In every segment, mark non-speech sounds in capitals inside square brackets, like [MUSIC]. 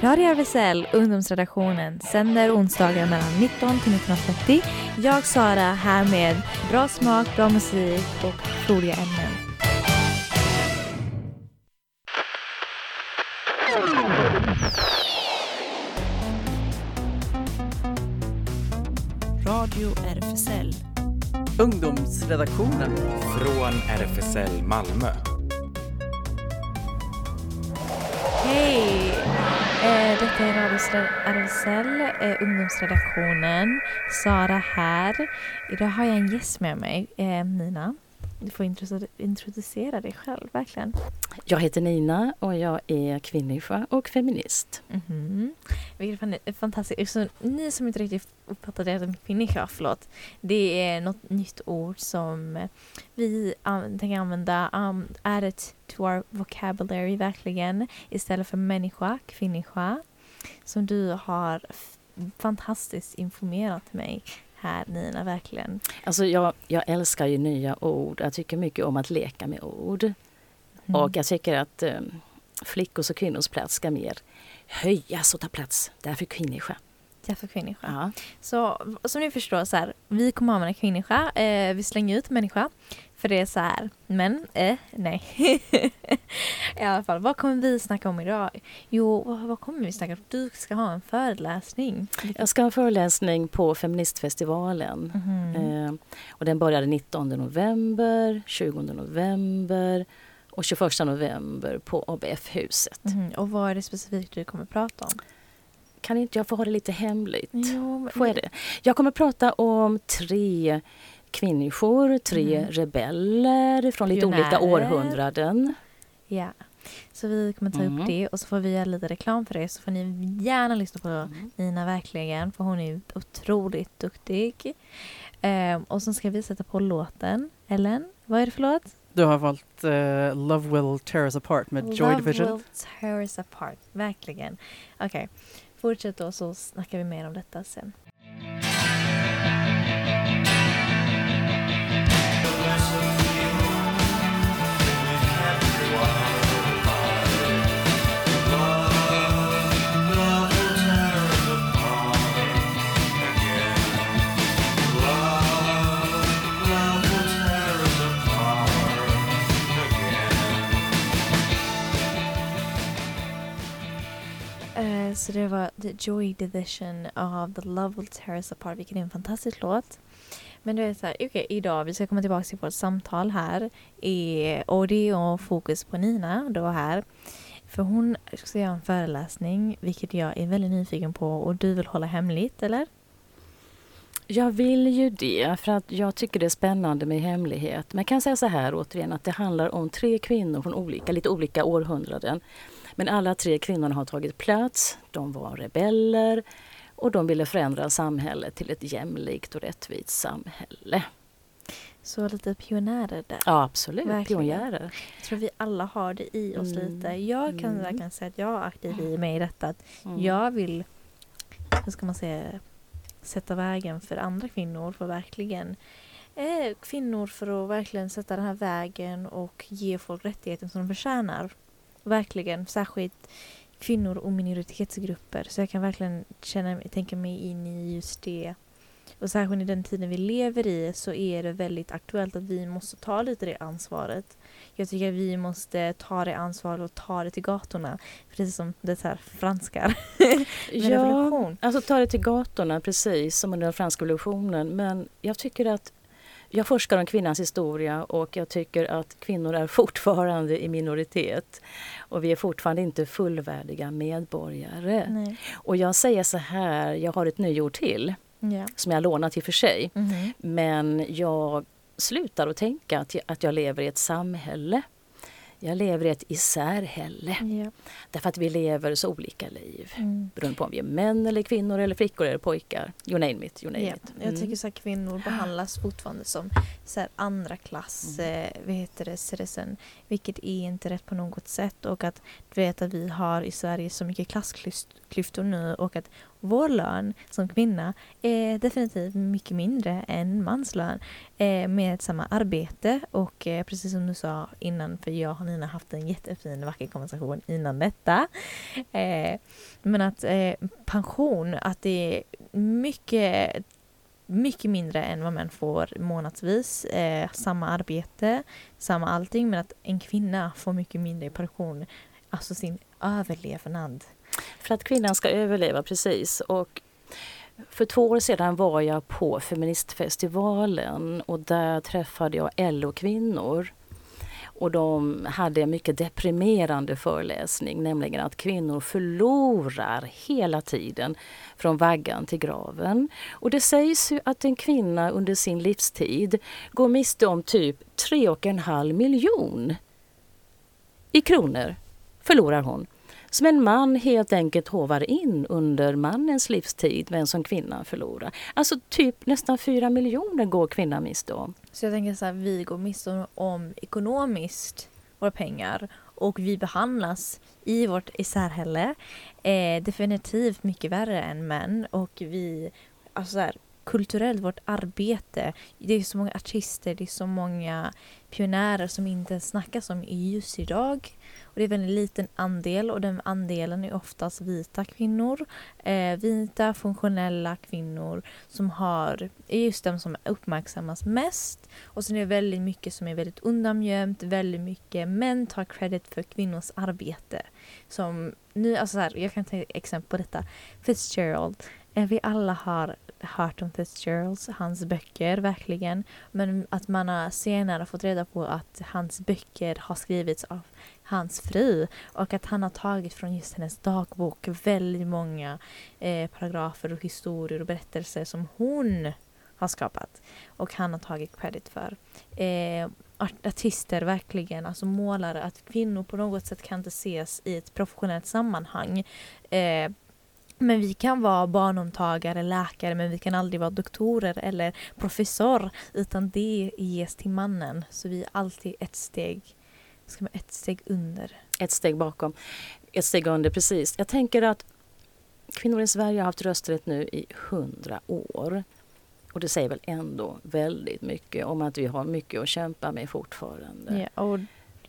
Radio RFSL, ungdomsredaktionen, sänder onsdagar mellan 19 till 19.30. Jag, Sara, här med bra smak, bra musik och roliga ämnen. Radio RFSL. Ungdomsredaktionen. Från RFSL Malmö. Hej! Eh, detta är Radio RFSL, eh, ungdomsredaktionen. Sara här. Idag har jag en gäst med mig, eh, Nina. Du får introdu- introducera dig själv, verkligen. Jag heter Nina och jag är kvinniska och feminist. Vilket fan är fantastiskt. Så ni som inte riktigt uppfattade det som kvinniska, förlåt. Det är något nytt ord som vi an- tänker använda. Um, add it to our vocabulary, verkligen. Istället för människa, kvinniska. Som du har fantastiskt informerat mig här, Nina, verkligen. Alltså jag, jag älskar ju nya ord. Jag tycker mycket om att leka med ord. Mm. Och jag tycker att eh, flickors och kvinnors plats ska mer höjas och ta plats. Därför kvinniska. Därför kvinniska. Ja. Så som ni förstår, så här, vi kommer använda kvinniska. Eh, vi slänger ut människa. För det är så här, men, eh, nej. [LAUGHS] I alla fall, vad kommer vi snacka om idag? Jo, vad, vad kommer vi snacka om? Du ska ha en föreläsning. Jag ska ha en föreläsning på Feministfestivalen. Mhm. Eh, och den började 19 november, 20 november och 21 november på ABF-huset. Mhm. Och vad är det specifikt du kommer prata om? Kan inte jag få ha det lite hemligt? Jo, men- Får jag det? Jag kommer prata om tre kvinnor, tre Mhm. rebeller från lite olika Pionjärer. århundraden. Ja. Så vi kommer ta Mm. upp det och så får vi göra lite reklam för det. Så får ni gärna lyssna på Mm. Nina verkligen, för hon är otroligt duktig. Ehm, och så ska vi sätta på låten. Ellen, vad är det för låt? Du har valt uh, Love Will Tear Us Apart med Joy Love Division. will tear us apart. Verkligen. Okej, fortsätt då så snackar vi mer om detta sen. så det var The Joy Division av The Love Will Tear Us Apart, vilken är en fantastisk låt. Men du vet så idag, vi ska komma tillbaka till vårt samtal här. I, och det är fokus på Nina då här. För hon ska göra en föreläsning, vilket jag är väldigt nyfiken på och du vill hålla hemligt, eller? Jag vill ju det, för att jag tycker det är spännande med hemlighet. Men jag kan säga så här återigen att det handlar om tre kvinnor från olika, lite olika århundraden. Men alla tre kvinnorna har tagit plats, de var rebeller och de ville förändra samhället till ett jämlikt och rättvist samhälle. Så lite pionjärer där. Ja, absolut. Verkligen. Pionjärer. Jag tror vi alla har det i oss Mm. lite. Jag kan Mm. verkligen säga att jag är aktiv i mig i detta. Att Mm. Jag vill, hur ska man säga, sätta vägen för andra kvinnor för verkligen eh, kvinnor för att verkligen sätta den här vägen och ge folk rättigheten som de förtjänar. Verkligen, särskilt kvinnor och minoritetsgrupper. Så jag kan verkligen känna, tänka mig in i just det. Och särskilt i den tiden vi lever i så är det väldigt aktuellt att vi måste ta lite det ansvaret. Jag tycker att vi måste ta det ansvaret och ta det till gatorna. Precis som det här franskar. [LAUGHS] Ja, revolution. alltså ta det till gatorna precis som under den franska revolutionen. Men jag tycker att jag forskar om kvinnans historia och jag tycker att kvinnor är [LAUGHS] fortfarande i minoritet. Och vi är fortfarande inte fullvärdiga medborgare. Nej. Och jag säger så här, jag har ett nyord till Ja. som jag lånat i och för sig. Mhm. Men jag slutar att tänka att jag, att jag lever i ett samhälle. Jag lever i ett isärhälle. Ja. Därför att vi lever så olika liv. Mm. Beroende på om vi är män eller kvinnor eller flickor eller pojkar. You name it. You name Ja. it. Jag tycker så kvinnor behandlas fortfarande som så andra klass, Mm. eh, vad heter det, citizen. Vilket är inte rätt på något sätt. Och att du vet att vi har i Sverige så mycket klassklyftor nu och att vår lön som kvinna är definitivt mycket mindre än manslön. eh, med samma arbete och eh, precis som du sa innan, för jag och Nina har haft en jättefin vacker konversation innan detta. Eh, men att eh, pension, att det är mycket mycket mindre än vad män får månadsvis. Eh, samma arbete, samma allting men att en kvinna får mycket mindre i pension. Alltså sin överlevnad. För att kvinnan ska överleva, precis. Och för två år sedan var jag på feministfestivalen och där träffade jag LO-kvinnor. Och de hade en mycket deprimerande föreläsning, nämligen att kvinnor förlorar hela tiden från vaggan till graven. Och det sägs ju att en kvinna under sin livstid går miste om typ 3,5 miljon i kronor förlorar hon som en man helt enkelt hovar in under mannens livstid men som kvinnan förlorar. Alltså typ nästan fyra miljoner går kvinnan miste om. Så jag tänker så här, vi går miste om ekonomiskt våra pengar och vi behandlas i vårt isärhälle eh, definitivt mycket värre än män och vi, alltså så här, kulturellt, vårt arbete. Det är så många artister, det är så många pionjärer som inte snackas om just idag. Och det är en väldigt liten andel och den andelen är oftast vita kvinnor. Eh, vita funktionella kvinnor som har, är just de som uppmärksammas mest. Och sen är det väldigt mycket som är väldigt undangömt, väldigt mycket män tar credit för kvinnors arbete. Som nu, alltså här, jag kan ta ett exempel på detta. Fitzgerald. Eh, vi alla har hört om Fitzgeralds, hans böcker verkligen. Men att man har senare fått reda på att hans böcker har skrivits av hans fru och att han har tagit från just hennes dagbok väldigt många eh, paragrafer och historier och berättelser som hon har skapat och han har tagit credit för. Eh, artister verkligen, alltså målare, att kvinnor på något sätt kan inte ses i ett professionellt sammanhang. Eh, men vi kan vara barnomtagare, läkare, men vi kan aldrig vara doktorer eller professor, utan det ges till mannen. Så vi är alltid ett steg, ska man, ett steg under. Ett steg bakom. Ett steg under, precis. Jag tänker att kvinnor i Sverige har haft rösträtt nu i hundra år. Och det säger väl ändå väldigt mycket om att vi har mycket att kämpa med fortfarande. Ja, och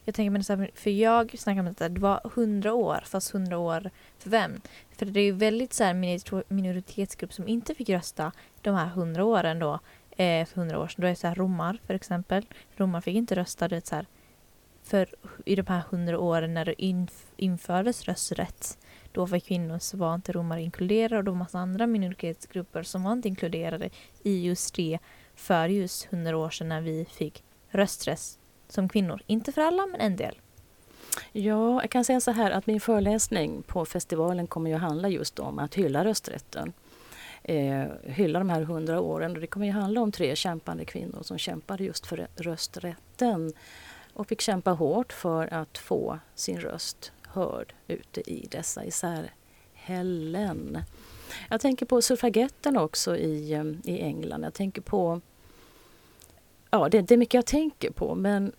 jag tänker men så här, för jag snackar om detta, det var hundra år, fast hundra år för vem? För det är ju väldigt så här minoritetsgrupp som inte fick rösta de här hundra åren då, eh, för hundra år sedan. Då är det så här romar för exempel. Romar fick inte rösta, det så här, för i de här hundra åren när det inf infördes rösträtt då för kvinnor så var inte romar inkluderade och då massa andra minoritetsgrupper som var inte inkluderade i just det för just hundra år sedan när vi fick rösträtt som kvinnor. Inte för alla, men en del. Ja, jag kan säga så här att min föreläsning på festivalen kommer ju handla just om att hylla rösträtten. Eh, hylla de här hundra åren och det kommer ju handla om tre kämpande kvinnor som kämpade just för rösträtten och fick kämpa hårt för att få sin röst hörd ute i dessa isärhällen. Jag tänker på suffragetterna också i, eh, i England. Jag tänker på ja, det, det är mycket jag tänker på men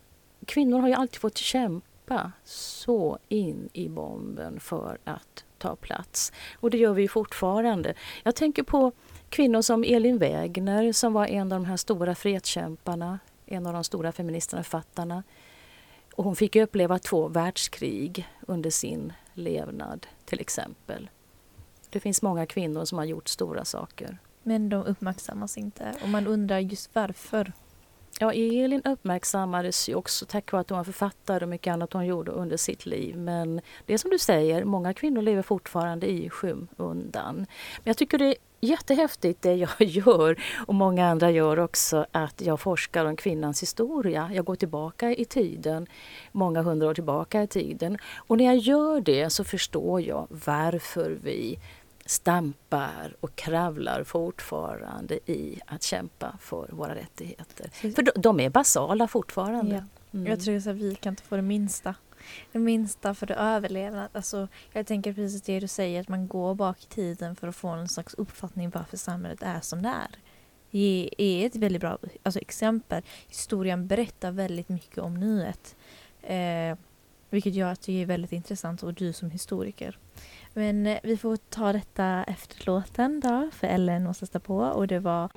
kvinnor har ju alltid fått kämpa så in i bomben för att ta plats. Och det gör vi fortfarande. Jag tänker på kvinnor som Elin Wägner som var en av de här stora fredskämparna, en av de stora feministerna, författarna. Och hon fick uppleva två världskrig under sin levnad till exempel. Det finns många kvinnor som har gjort stora saker. Men de uppmärksammas inte och man undrar just varför. Ja, Elin uppmärksammades ju också tack vare att hon var författare och mycket annat hon gjorde under sitt liv. Men det är som du säger, många kvinnor lever fortfarande i skymundan. Men jag tycker det är jättehäftigt det jag [LAUGHS] gör och många andra gör också att jag forskar om kvinnans historia. Jag går tillbaka i tiden, många hundra år tillbaka i tiden. Och när jag gör det så förstår jag varför vi stampar och kravlar fortfarande i att kämpa för våra rättigheter. För de, de är basala fortfarande. Ja. Mm. Jag tror att vi kan inte få det minsta. Det minsta för att överleva. Alltså, jag tänker precis det du säger, att man går bak i tiden för att få en slags uppfattning varför samhället är som det är. Det är ett väldigt bra alltså, exempel. Historien berättar väldigt mycket om nuet. Eh, vilket gör att det är väldigt intressant och du som historiker. Men eh, vi får ta detta efter låten då, för Ellen måste stå på och det var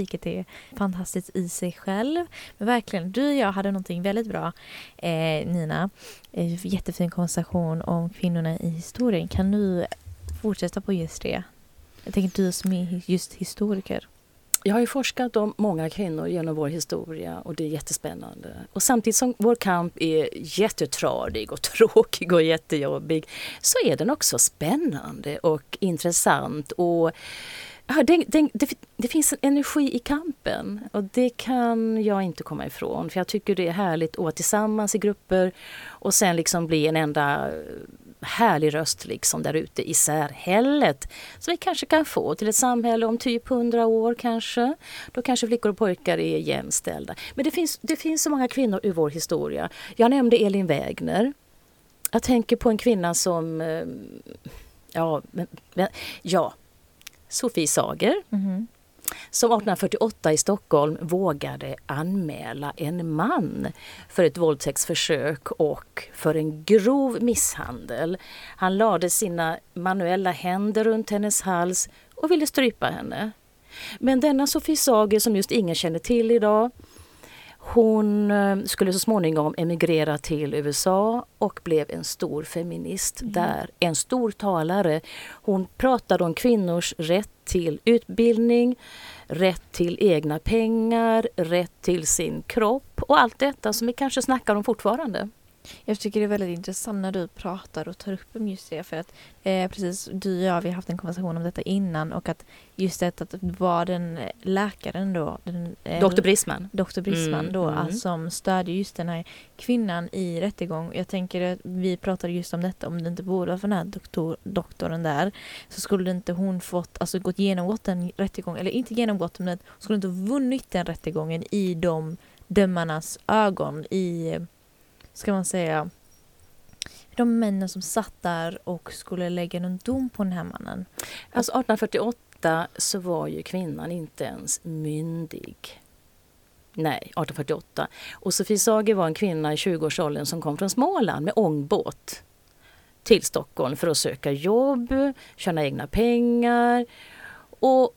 vilket är fantastiskt i sig själv. Men verkligen, du och jag hade någonting väldigt bra, eh, Nina. Eh, jättefin konversation om kvinnorna i historien. Kan du fortsätta på just det? Jag tänker du som är just historiker. Jag har ju forskat om många kvinnor genom vår historia och det är jättespännande. Och samtidigt som vår kamp är jättetradig och [LAUGHS] tråkig och jättejobbig så är den också spännande och intressant. Och den, det, det, det, finns en energi i kampen och det kan jag inte komma ifrån. För jag tycker det är härligt att vara tillsammans i grupper och sen liksom bli en enda härlig röst liksom där ute i särhället. Som vi kanske kan få till ett samhälle om typ hundra år kanske. Då kanske flickor och pojkar är jämställda. Men det finns, det finns så många kvinnor i vår historia. Jag nämnde Elin Wägner. Jag tänker på en kvinna som, eh, men, ja Sofie Sager. Mm som 1848 i Stockholm vågade anmäla en man för ett våldtäktsförsök och för en grov misshandel. Han lade sina manuella händer runt hennes hals och ville strypa henne. Men denna Sofie Sager som just ingen känner till idag hon eh, skulle så småningom emigrera till USA och blev en stor feminist mm. där. En stor talare. Hon pratade om kvinnors rätt till utbildning, rätt till egna pengar, rätt till sin kropp och allt detta som vi kanske snackar om fortfarande. Jag tycker det är väldigt intressant när du pratar och tar upp om just det för att eh, precis du och jag vi har haft en konversation om detta innan och att just det att var den läkaren då den, eh, Dr. Brisman Dr. Brisman mm, då mm. Alltså, som stödjer just den här kvinnan i rättegång. Jag tänker att vi pratade just om detta om det inte borde för den här doktor, doktorn där så skulle inte hon fått alltså gått genomgått en rättegång eller inte genomgått men skulle inte vunnit den rättegången i de dömarnas ögon i ska man säga, de männen som satt där och skulle lägga en dom på den här mannen. Alltså 1848 så var ju kvinnan inte ens myndig. Nej, 1848. Och Sofie Sager var en kvinna i 20-årsåldern som kom från Småland med ångbåt till Stockholm för att söka jobb, tjäna egna pengar. Och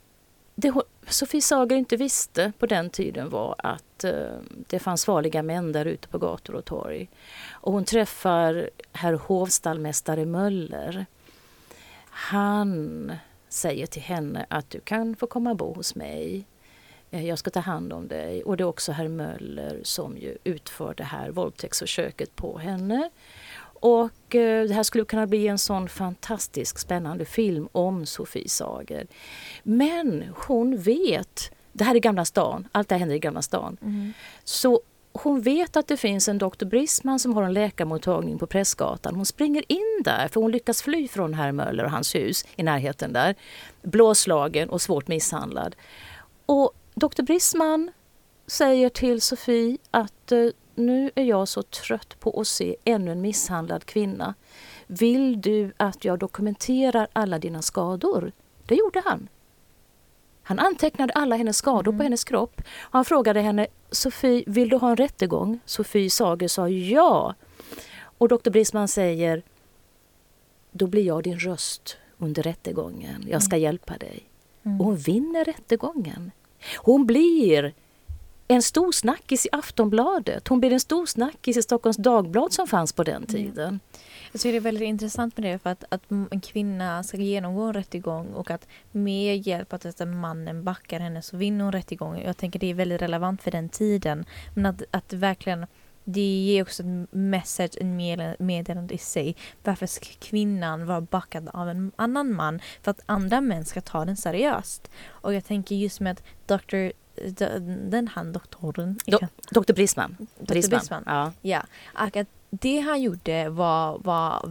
det Sofie Sager inte visste på den tiden var att eh, det fanns farliga män där ute på gator och torg. Och hon träffar herr hovstallmästare Möller. Han säger till henne att du kan få komma och bo hos mig. Eh, jag ska ta hand om dig. Och det är också herr Möller som ju utför det här våldtäktsförsöket på henne. Och eh, det här skulle kunna bli en sån fantastisk spännande film om Sofie Sager. Men hon vet, det här är Gamla stan, allt det här händer i Gamla stan. Mm. Så hon vet att det finns en doktor Brisman som har en läkarmottagning på Prästgatan. Hon springer in där för hon lyckas fly från herr Möller och hans hus i närheten där. Blåslagen och svårt misshandlad. Och doktor Brisman säger till Sofie att eh, nu är jag så trött på att se ännu en misshandlad kvinna. Vill du att jag dokumenterar alla dina skador? Det gjorde han. Han antecknade alla hennes skador mm. på hennes kropp. Han frågade henne, Sofie, vill du ha en rättegång? Sofie Sager sa ja. Och doktor Brisman säger, då blir jag din röst under rättegången. Jag ska mm. hjälpa dig. Mm. Och hon vinner rättegången. Hon blir en stor snackis i Aftonbladet. Hon blir en stor snackis i Stockholms Dagblad som fanns på den tiden. Mm. Jag tycker det är väldigt intressant med det för att, att en kvinna ska genomgå en rättegång och att med hjälp av att mannen backar henne så vinner hon rättegången. Jag tänker det är väldigt relevant för den tiden. Men att, att verkligen det ger också en message, en meddelande i sig. Varför ska kvinnan vara backad av en annan man? För att andra män ska ta den seriöst. Och jag tänker just med att Dr den han doktorn. Do, Dr. Brisman. Dr. Brisman. Brisman. Ja. ja. Och att det han gjorde var vad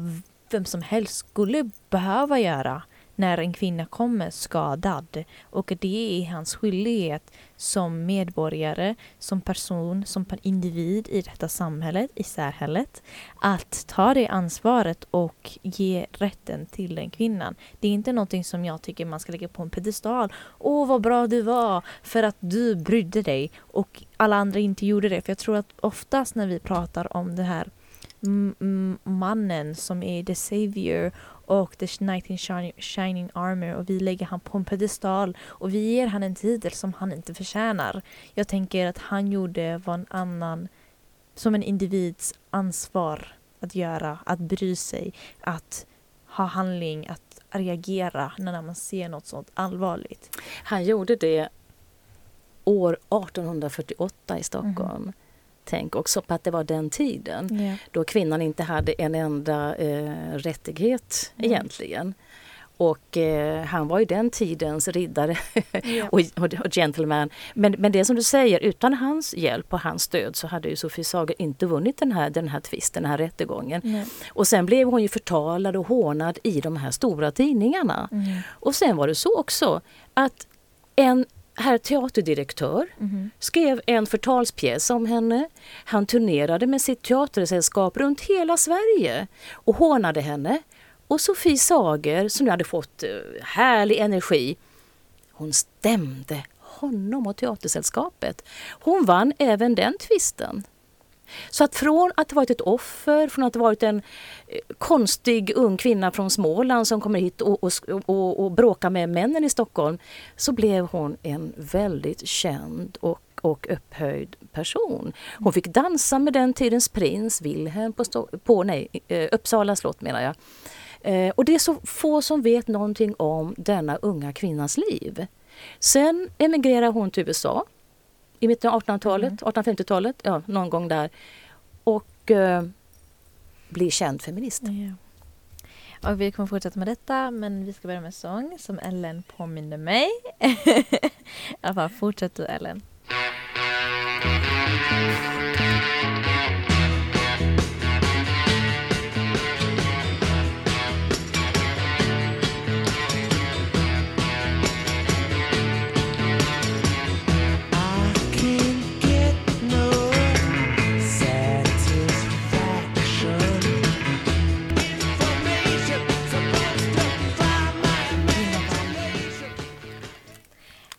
vem som helst skulle behöva göra när en kvinna kommer skadad. Och det är hans skyldighet som medborgare, som person, som individ i detta samhället, i särhället, att ta det ansvaret och ge rätten till den kvinnan. Det är inte någonting som jag tycker man ska lägga på en pedestal. Åh, vad bra du var för att du brydde dig och alla andra inte gjorde det. För jag tror att oftast när vi pratar om det här mannen som är the savior och the knight in shining, shining armor och vi lägger han på en pedestal och vi ger han en titel som han inte förtjänar. Jag tänker att han gjorde vad en annan, som en individs ansvar att göra, att bry sig, att ha handling, att reagera när man ser något sånt allvarligt. Han gjorde det år 1848 i Stockholm. Tänk också på att det var den tiden Ja. då kvinnan inte hade en enda eh, rättighet Mm. egentligen. Och eh, han var ju den tidens riddare Ja. [LAUGHS] och, och, och gentleman. Men, men det som du säger, utan hans hjälp och hans stöd så hade ju Sofie Sager inte vunnit den här, den här tvisten, den här rättegången. Nej. Och sen blev hon ju förtalad och hånad i de här stora tidningarna. Mm. Och sen var det så också att en herr teaterdirektör Mhm. skrev en förtalspjäs om henne. Han turnerade med sitt teatersällskap runt hela Sverige och hånade henne. Och Sofie Sager, som nu hade fått eh, härlig energi, hon stämde honom och teatersällskapet. Hon vann även den tvisten. Så att från att ha varit ett offer, från att ha varit en eh, konstig ung kvinna från Småland som kommer hit och, och, och, och bråkar med männen i Stockholm, så blev hon en väldigt känd och, och upphöjd person. Hon fick dansa med den tidens prins, Wilhelm på, Sto- på nej, eh, Uppsala slott menar jag. Eh, och det är så få som vet någonting om denna unga kvinnas liv. Sen emigrerar hon till USA i mitten av 1800-talet, 1850-talet, ja, någon gång där. Och eh, blir känd feminist. Ja. Och vi kommer fortsätta med detta men vi ska börja med en sång som Ellen påminde mig. [LAUGHS] I alla fall, fortsätt du Ellen.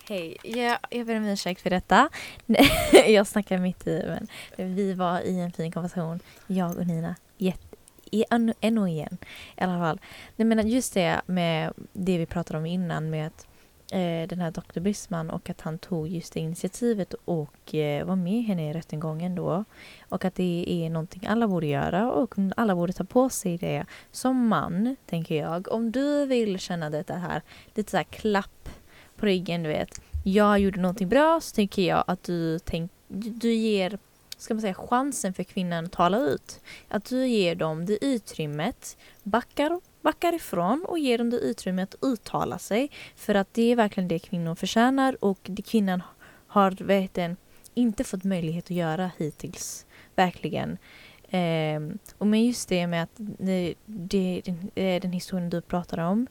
Hej, jag, jag ber om ursäkt för detta. [LAUGHS] jag snackar mitt i men vi var i en fin konversation, jag och Nina. Jätte, i- och igen. I alla fall. Nej, men just det med det vi pratade om innan med att eh, den här Dr. Brisman och att han tog just det initiativet och eh, var med henne i rättegången då. Och att det är någonting alla borde göra och alla borde ta på sig det som man, tänker jag. Om du vill känna det här, lite så här klapp på ryggen, du vet. Jag gjorde någonting bra så tycker jag att du, tänk, du, ger ska man säga, chansen för kvinnan att tala ut. Att du ger dem det utrymmet, backar, backar ifrån och ger dem det utrymmet att uttala sig. För att det är verkligen det kvinnor förtjänar och det kvinnan har vet du, inte fått möjlighet att göra hittills. Verkligen. Eh, och men just det med att det, det, den, den historien du pratade om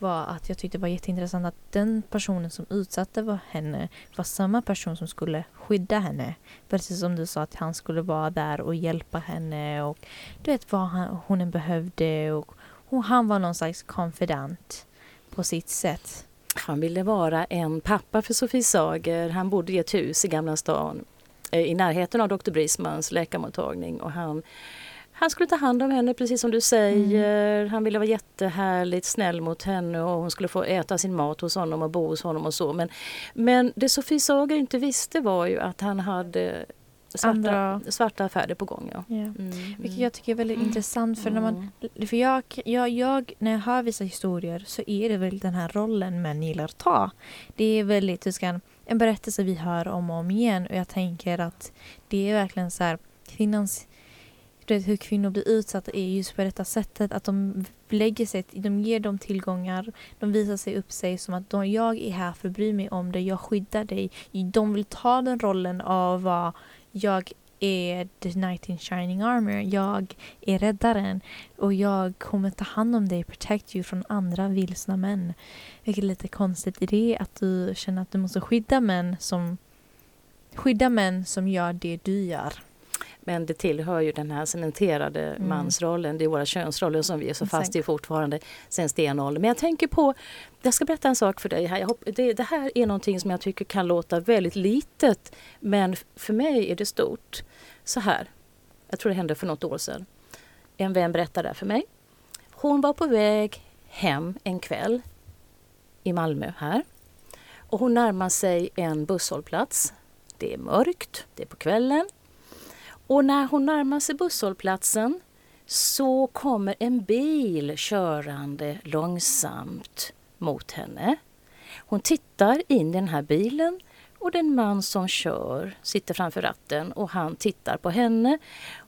var att jag tyckte det var jätteintressant att den personen som utsatte var henne var samma person som skulle skydda henne. Precis som du sa att han skulle vara där och hjälpa henne och du vet vad han, hon än behövde och hon, han var någon slags konfident på sitt sätt. Han ville vara en pappa för Sofie Sager. Han bodde i ett hus i Gamla stan eh, i närheten av Dr. Brismans läkarmottagning och han, han skulle ta hand om henne precis som du säger. Han ville vara jättehärligt snäll mot henne och hon skulle få äta sin mat hos honom och bo hos honom och så. Men, men det Sofie Sager inte visste var ju att han hade svarta, Andra- svarta affärer på gång. Ja. Ja. Mm, Vilket mm. jag tycker är väldigt intressant för när man För jag, jag, jag, när jag hör vissa historier så är det väl den här rollen män gillar att ta. Det är väldigt, hur ska en berättelse vi hör om och om igen och jag tänker att det är verkligen så här kvinnans upplevt hur kvinnor blir utsatta är just på detta sättet att de lägger sig, de ger dem tillgångar, de visar sig upp sig som att de, jag är här för att bry mig om dig, jag skyddar dig. De vill ta den rollen av vad jag är the knight in shining armor, jag är räddaren och jag kommer ta hand om dig, protect you från andra vilsna män. Vilket är lite konstigt i det att du känner att du måste skydda män som skydda män som gör det du gör. Men det tillhör ju den här cementerade Mm. mansrollen. Det är våra könsroller som vi är så fast i fortfarande sen stenåldern. Men jag tänker på, jag ska berätta en sak för dig här. Jag hopp, det, det här är någonting som jag tycker kan låta väldigt litet. Men för mig är det stort. Så här, jag tror det hände för något år sedan. en vän berättade det för mig. Hon var på väg hem en kväll i Malmö här. Och hon närmar sig en busshållplats. Det är mörkt, det är på kvällen. Och när hon närmar sig busshållplatsen så kommer en bil körande långsamt mot henne. Hon tittar in i den här bilen och den man som kör sitter framför ratten och han tittar på henne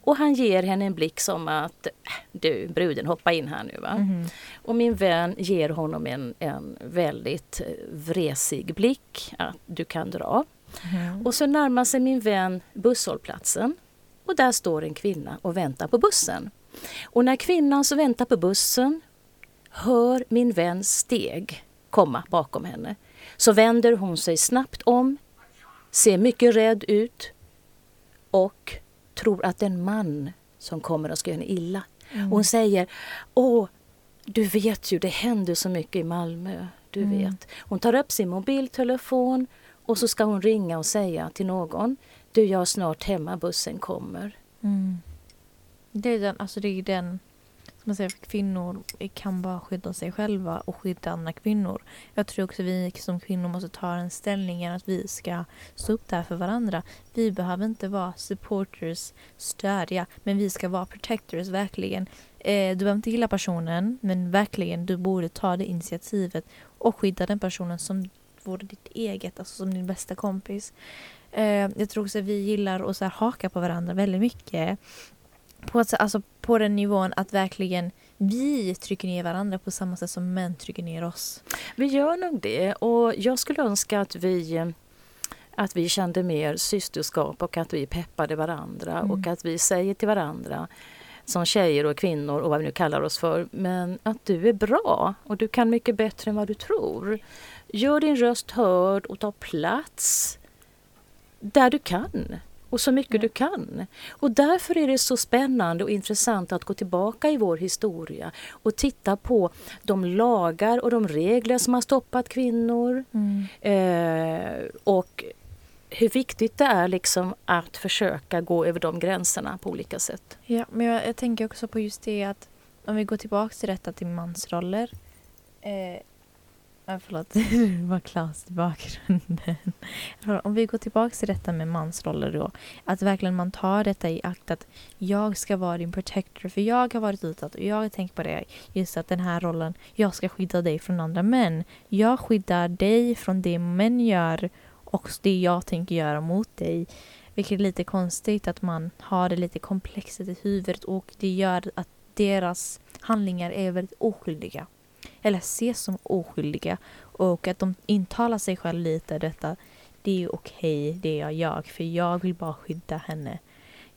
och han ger henne en blick som att "Äh, du bruden hoppa in här nu va. Mhm. Och min vän ger honom en, en väldigt eh, vresig blick att du kan dra. Mhm. Och så närmar sig min vän busshållplatsen och där står en kvinna och väntar på bussen. Och när kvinnan som väntar på bussen hör min väns steg komma bakom henne så vänder hon sig snabbt om, ser mycket rädd ut och tror att det är en man som kommer och ska göra henne illa. Mm. Hon säger Åh, du vet ju, det händer så mycket i Malmö. Du Mm. vet. Hon tar upp sin mobiltelefon och så ska hon ringa och säga till någon Du, jag är snart hemma, bussen kommer. Mm. Det är den, alltså det är den som man säger, kvinnor kan bara skydda sig själva och skydda andra kvinnor. Jag tror också vi som kvinnor måste ta en ställning att vi ska stå upp där för varandra. Vi behöver inte vara supporters, stödja, men vi ska vara protectors verkligen. Eh, du behöver inte gilla personen, men verkligen du borde ta det initiativet och skydda den personen som vore ditt eget, alltså som din bästa kompis. Eh, jag tror också att vi gillar att så här haka på varandra väldigt mycket. På, att, alltså, på den nivån att verkligen vi trycker ner varandra på samma sätt som män trycker ner oss. Vi gör nog det och jag skulle önska att vi att vi kände mer systerskap och att vi peppade varandra Mm. och att vi säger till varandra som tjejer och kvinnor och vad vi nu kallar oss för, men att du är bra och du kan mycket bättre än vad du tror. Gör din röst hörd och ta plats där du kan och så mycket du kan. Och därför är det så spännande och intressant att gå tillbaka i vår historia och titta på de lagar och de regler som har stoppat kvinnor eh, och hur viktigt det är liksom att försöka gå över de gränserna på olika sätt. Ja, men jag, jag tänker också på just det att om vi går tillbaka till detta till mansroller. Eh, ja, förlåt, [LAUGHS] det var Klas i bakgrunden. Om vi går tillbaka till detta med mansroller då. Att verkligen man tar detta i akt att jag ska vara din protector. För jag har varit utsatt och jag har tänkt på det. Just att den här rollen, jag ska skydda dig från andra män. Jag skyddar dig från det män gör och det jag tänker göra mot dig. Vilket är lite konstigt att man har det lite komplexet i huvudet och det gör att deras handlingar är väldigt oskyldiga. Eller ses som oskyldiga. Och att de intalar sig själv lite detta. Det är okej, det är jag. För jag vill bara skydda henne.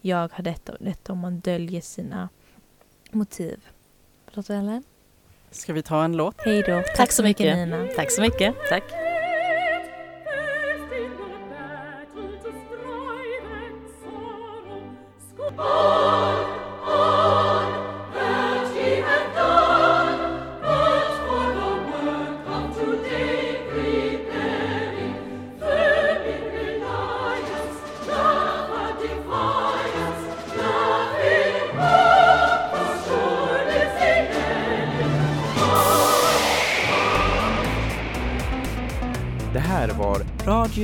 Jag har detta och detta och man döljer sina motiv. Förlåt Ellen? Ska vi ta en låt? Hej då. Tack, så mycket Nina. Tack så mycket. Tack.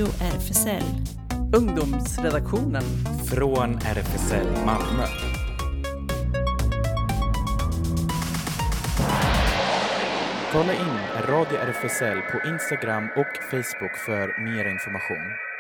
Radio RFSL. Ungdomsredaktionen. från RFSL Malmö. Kolla in Radio RFSL på Instagram och Facebook för mer information.